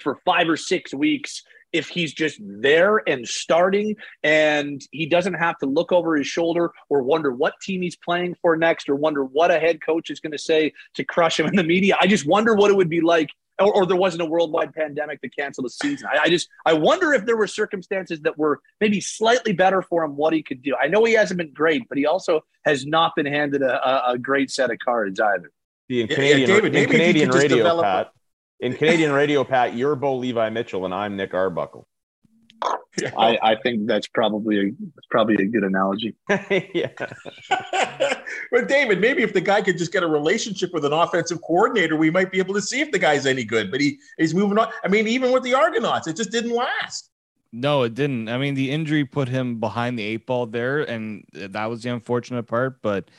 for five or six weeks if he's just there and starting and he doesn't have to look over his shoulder or wonder what team he's playing for next or wonder what a head coach is going to say to crush him in the media. I just wonder what it would be like. Or, or there wasn't a worldwide pandemic to cancel the season. I, I just I wonder if there were circumstances that were maybe slightly better for him, what he could do. I know he hasn't been great, but he also has not been handed a, a, a great set of cards either. The Canadian, yeah, David, in Canadian radio, Pat, in Canadian radio, Pat, you're Bo Levi Mitchell, and I'm Nick Arbuckle. I, I think that's probably a probably a good analogy. yeah. but David, maybe if the guy could just get a relationship with an offensive coordinator, we might be able to see if the guy's any good. But he he's moving on. I mean, even with the Argonauts, it just didn't last. No, it didn't. I mean, the injury put him behind the eight ball there, and that was the unfortunate part. But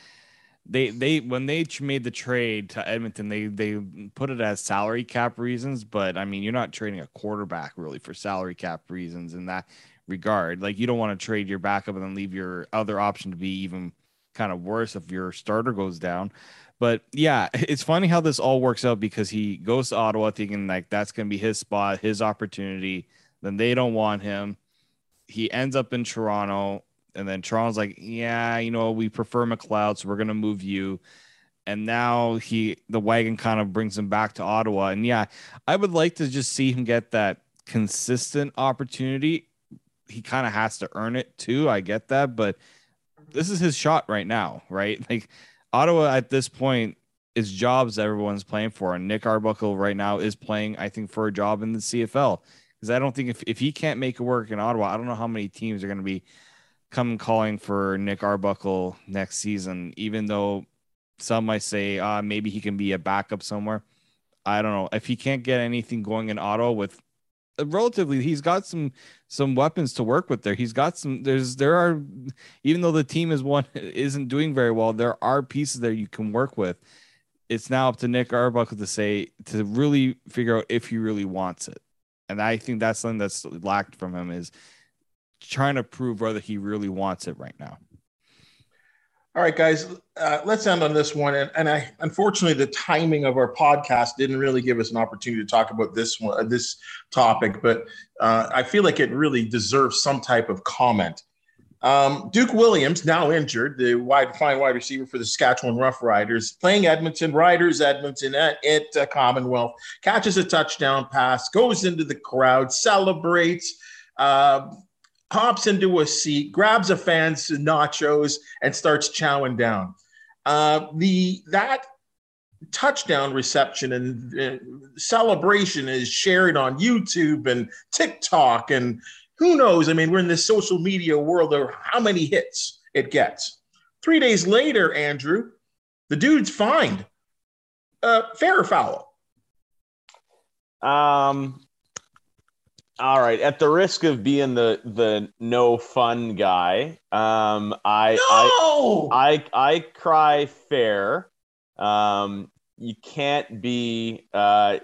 they they when they made the trade to Edmonton, they they put it as salary cap reasons. But I mean, you're not trading a quarterback really for salary cap reasons in that regard. Like you don't want to trade your backup and then leave your other option to be even kind of worse if your starter goes down. But yeah, it's funny how this all works out because he goes to Ottawa thinking like that's going to be his spot, his opportunity. Then they don't want him. He ends up in Toronto, and then Toronto's like, yeah, you know, we prefer McLeod, so we're to move you. And now he, the wagon kind of brings him back to Ottawa. And yeah, I would like to just see him get that consistent opportunity. He kind of has to earn it too. I get that, but this is his shot right now, right? Like Ottawa at this point is jobs everyone's playing for. And Nick Arbuckle right now is playing, I think, for a job in the CFL. Because I don't think if, if he can't make it work in Ottawa, I don't know how many teams are going to be come calling for Nick Arbuckle next season, even though some might say uh, maybe he can be a backup somewhere. I don't know. If he can't get anything going in Ottawa with relatively he's got some some weapons to work with there he's got some there's there are even though the team is one isn't doing very well there are pieces there you can work with it's now up to nick arbuckle to say to really figure out if he really wants it and i think that's something that's lacked from him is trying to prove whether he really wants it right now all right, guys, uh, let's end on this one. And, and, I, unfortunately, the timing of our podcast didn't really give us an opportunity to talk about this one, uh, this topic. But uh, I feel like it really deserves some type of comment. Um, Duke Williams, now injured, the wide fine wide receiver for the Saskatchewan Roughriders, playing Edmonton Riders, Edmonton at, at uh, Commonwealth, catches a touchdown pass, goes into the crowd, celebrates. Uh, hops into a seat, grabs a fan's nachos, and starts chowing down. Uh, the that touchdown reception and uh, celebration is shared on YouTube and TikTok and who knows? I mean, we're in this social media world of how many hits it gets. Three days later, Andrew, the dude's fined. Uh, fair or foul? Um, all right. At the risk of being the the no fun guy, um, I no! I, I I cry fair. Um, you can't be uh,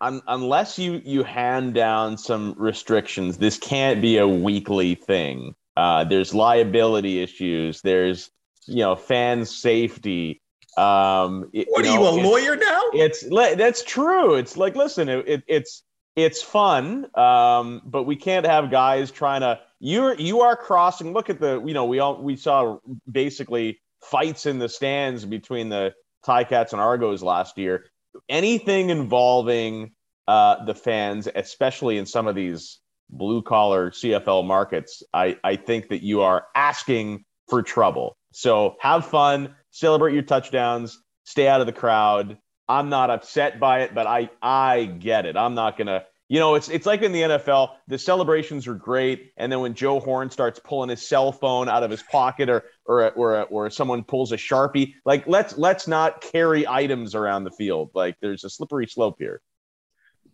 un, unless you you hand down some restrictions. This can't be a weekly thing. Uh, there's liability issues. There's you know fan safety. Um, it, what you are know, you a lawyer now? It's that's true. It's like listen, it, it, it's it's fun, um, but we can't have guys trying to. You're you are crossing. Look at the you know we all we saw basically fights in the stands between the Ticats and Argos last year. Anything involving uh, the fans, especially in some of these blue collar CFL markets, I I think that you are asking for trouble. So have fun, celebrate your touchdowns, stay out of the crowd. I'm not upset by it, but I I get it. I'm not gonna. You know, it's it's like in the NFL. The celebrations are great, and then when Joe Horn starts pulling his cell phone out of his pocket, or or or or someone pulls a sharpie, like let's let's not carry items around the field. Like there's a slippery slope here.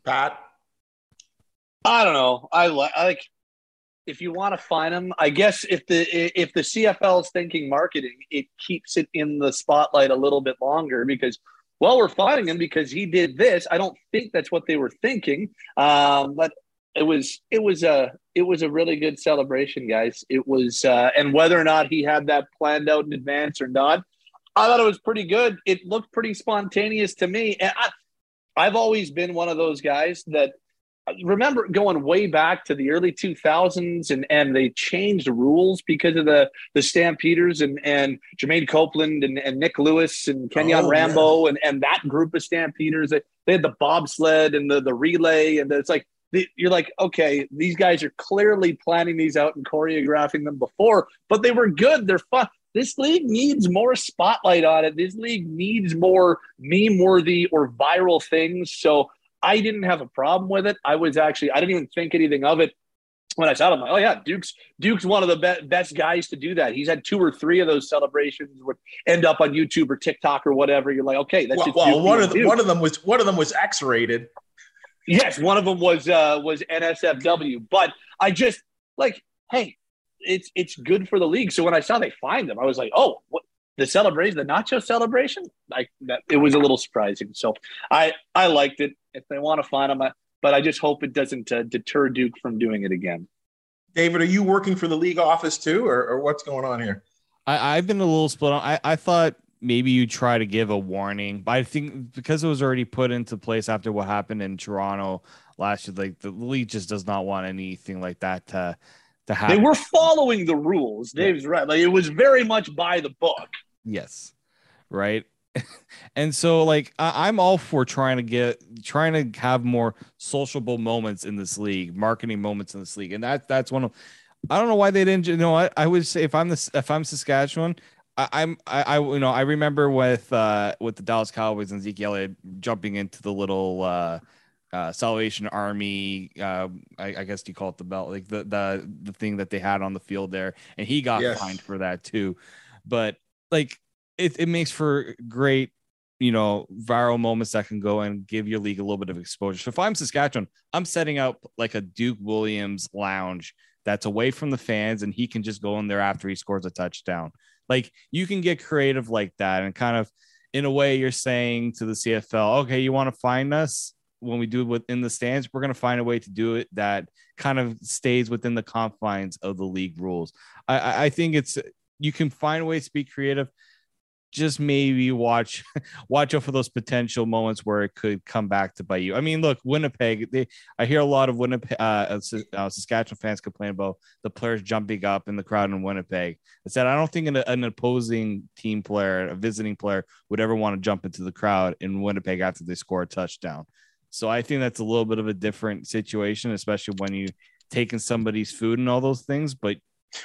Pat, I don't know. I like like if you want to find them, I guess if the if the CFL is thinking marketing, it keeps it in the spotlight a little bit longer because well, we're fighting him because he did this. I don't think that's what they were thinking. Um, but it was it was a it was a really good celebration, guys. It was uh, and whether or not he had that planned out in advance or not, I thought it was pretty good. It looked pretty spontaneous to me, and I, I've always been one of those guys that remember going way back to the early 2000s and, and they changed the rules because of the, the Stampeders and, and Jermaine Copeland and, and Nick Lewis and Kenyon oh, Rambo yeah. and, and that group of Stampeders. They, they had the bobsled and the, the relay. And it's like, you're like, okay, these guys are clearly planning these out and choreographing them before, but they were good. They're fun. This league needs more spotlight on it. This league needs more meme worthy or viral things. So I didn't have a problem with it. I was actually, I didn't even think anything of it when I saw him. Like, oh yeah, Duke's Duke's one of the be- best guys to do that. He's had two or three of those celebrations would end up on YouTube or TikTok or whatever. You're like, okay, that's well, just well one of the, one of them was one of them was X rated. Yes, one of them was uh, was NSFW. But I just like, hey, it's it's good for the league. So when I saw they fined them, I was like, oh, what, the celebration, the nacho celebration, like that, it was a little surprising. So I I liked it. If they want to find them, I, but I just hope it doesn't uh, deter Duke from doing it again. David, are you working for the league office too, or, or what's going on here? I, I've been a little split on. I, I thought maybe you try to give a warning, but I think because it was already put into place after what happened in Toronto last year, like the league just does not want anything like that to to happen. They were following the rules. Dave's right. Like it was very much by the book. Yes. Right. and so like I, am all for trying to get trying to have more sociable moments in this league, marketing moments in this league. And that that's one of I don't know why they didn't you know I, I would say if I'm the if I'm Saskatchewan, I, am I, I you know I remember with uh with the Dallas Cowboys and Zeke Elliott jumping into the little uh uh, Salvation Army. Uh, I, I, guess you call it the belt, like the the the thing that they had on the field there, and he got yes. fined for that too. But like it, it makes for great, you know, viral moments that can go and give your league a little bit of exposure. So if I'm Saskatchewan, I'm setting up like a Duke Williams lounge that's away from the fans, and he can just go in there after he scores a touchdown. Like you can get creative like that, and kind of in a way, you're saying to the CFL, okay, you want to find us when we do it within the stands, we're going to find a way to do it that kind of stays within the confines of the league rules. I, I think it's you can find ways to be creative just maybe watch watch out for those potential moments where it could come back to bite you. I mean, look, Winnipeg. They, I hear a lot of Winnipeg, uh, uh, Saskatchewan fans complain about the players jumping up in the crowd in Winnipeg. I said I don't think an, an opposing team player, a visiting player, would ever want to jump into the crowd in Winnipeg after they score a touchdown. So I think that's a little bit of a different situation, especially when you taking somebody's food and all those things. But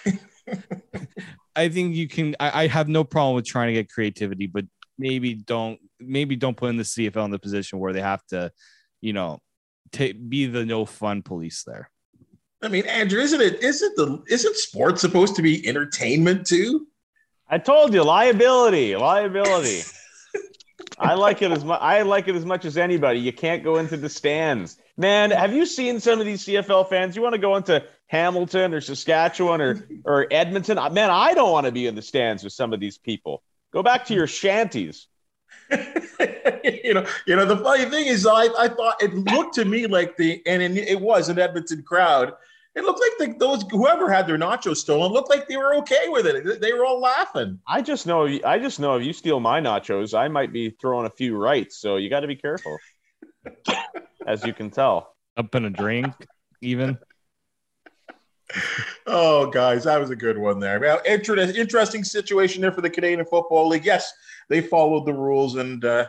I think you can. I, I, have no problem with trying to get creativity, but maybe don't maybe don't put in the CFL in the position where they have to, you know, take be the no fun police there. I mean, Andrew, isn't it? Isn't the isn't sports supposed to be entertainment too? I told you, liability, liability. I like it as much. I like it as much as anybody. You can't go into the stands, man. Have you seen some of these CFL fans? You want to go into Hamilton or Saskatchewan or or Edmonton. Uh, man, I don't want to be in the stands with some of these people. Go back to your shanties. you know, you know. The funny thing is, I, I thought it looked to me like the and it was an Edmonton crowd. It looked like the, those whoever had their nachos stolen looked like they were okay with it. They were all laughing. I just know. I just know if you steal my nachos, I might be throwing a few rights. So you got to be careful, as you can tell. Up in a drink, even oh, guys, that was a good one there. Well, interesting situation there for the Canadian Football League. Yes, they followed the rules, and uh,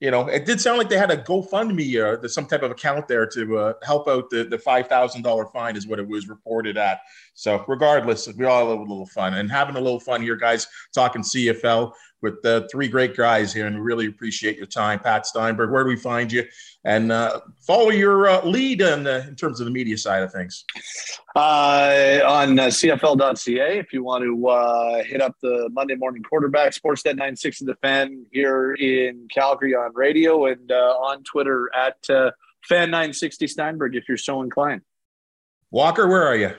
you know, it did sound like they had a GoFundMe, uh, some type of account there to uh, help out the, the five thousand dollar fine, is what it was reported at. So, regardless, we all have a little fun and having a little fun here, guys. Talking CFL with the three great guys here, and really appreciate your time, Pat Steinberg. Where do we find you? And uh, follow your uh, lead in, in terms of the media side of things. Uh, on uh, CFL.ca, if you want to uh, hit up the Monday morning quarterback, Sportsnet 960 The Fan here in Calgary on radio, and uh, on Twitter at Fan 960 Steinberg if you're so inclined. Walker, where are you?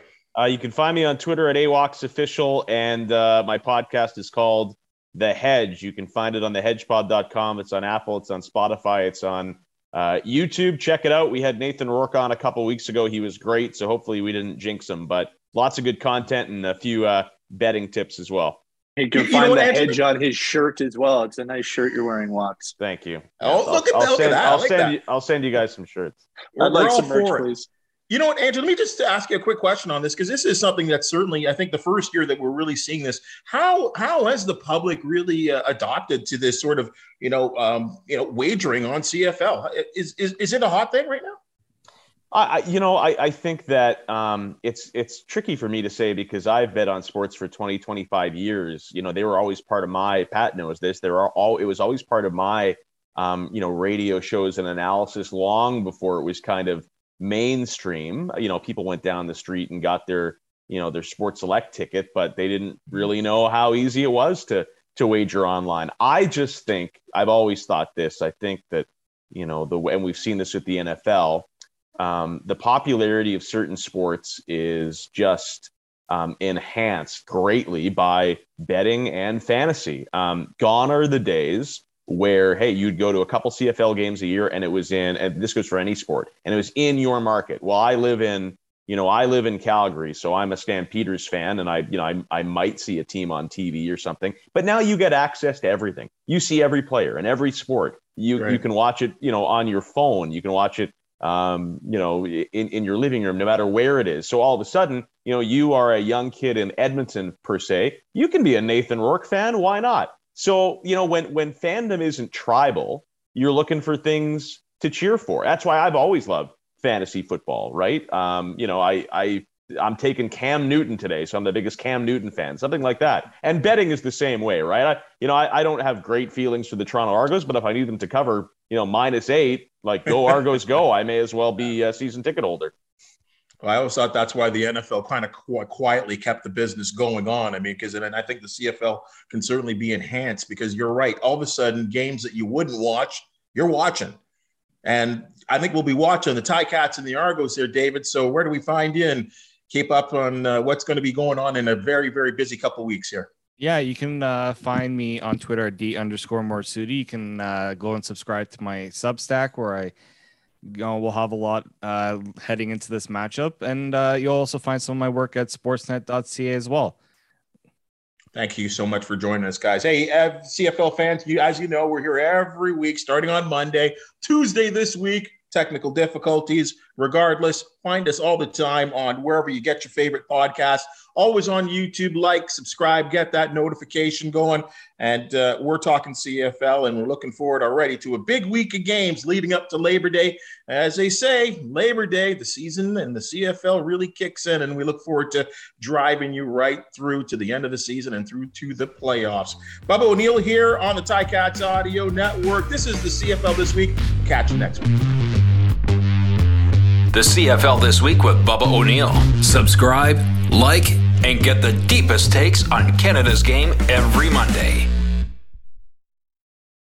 you can find me on Twitter at AWOX Official, and my podcast is called the Hedge. You can find it on thehedgepod.com. It's on Apple, it's on Spotify, it's on uh, YouTube. Check it out. We had Nathan Rourke on a couple weeks ago. He was great. So hopefully we didn't jinx him, but lots of good content and a few uh, betting tips as well. You can find you know the hedge on his shirt as well. It's a nice shirt you're wearing, Watts. Thank you. Oh, yes, look, I'll, at, I'll send, that. I'll, like send that. you. I'll send you guys some shirts. I'd like some merch, please. You know what, Andrew? Let me just ask you a quick question on this because this is something that certainly I think the first year that we're really seeing this. How how has the public really uh, adopted to this sort of you know um, you know wagering on CFL? Is is is it a hot thing right now? I, you know, I, I think that um, it's it's tricky for me to say because I've bet on sports for 20, 25 years. You know, they were always part of my. Pat knows this. There are all. It was always part of my, um, you know, radio shows and analysis long before it was kind of mainstream. You know, people went down the street and got their, you know, their Sports Select ticket, but they didn't really know how easy it was to to wager online. I just think I've always thought this. I think that you know the and we've seen this with the NFL. Um, the popularity of certain sports is just um, enhanced greatly by betting and fantasy. Um, gone are the days where hey you'd go to a couple cfl games a year and it was in and this goes for any sport and it was in your market well i live in you know, I live in Calgary, so I'm a Stampeders fan, and I, you know, I, I might see a team on TV or something. But now you get access to everything. You see every player and every sport. You right. you can watch it, you know, on your phone. You can watch it, um, you know, in, in your living room, no matter where it is. So all of a sudden, you know, you are a young kid in Edmonton per se. You can be a Nathan Rourke fan. Why not? So you know, when when fandom isn't tribal, you're looking for things to cheer for. That's why I've always loved fantasy football, right? Um, you know, I I I'm taking Cam Newton today, so I'm the biggest Cam Newton fan, something like that. And betting is the same way, right? I, you know, I, I don't have great feelings for the Toronto Argos, but if I need them to cover, you know, minus eight, like go Argos, go, I may as well be a season ticket holder. I always thought that's why the NFL kind of qu- quietly kept the business going on. I mean, because and I think the CFL can certainly be enhanced because you're right. All of a sudden, games that you wouldn't watch, you're watching. And I think we'll be watching the Ticats and the Argos here, David. So where do we find you and keep up on uh, what's going to be going on in a very, very busy couple weeks here? Yeah, you can uh, find me on Twitter at d underscore Morsuti. You can uh, go and subscribe to my Substack where I you know, we'll have a lot uh, heading into this matchup, and uh, you'll also find some of my work at Sportsnet.ca as well. Thank you so much for joining us, guys. Hey, uh, CFL fans, you, as you know, we're here every week, starting on Monday, Tuesday this week. Technical difficulties, regardless, find us all the time on wherever you get your favorite podcast. Always on YouTube. Like, subscribe, get that notification going. And uh, we're talking CFL, and we're looking forward already to a big week of games leading up to Labor Day. As they say, Labor Day, the season and the CFL really kicks in, and we look forward to driving you right through to the end of the season and through to the playoffs. Bubba O'Neill here on the Ticats Audio Network. This is the CFL This Week. Catch you next week. The CFL This Week with Bubba O'Neill. Subscribe, like, and get the deepest takes on Canada's game every Monday.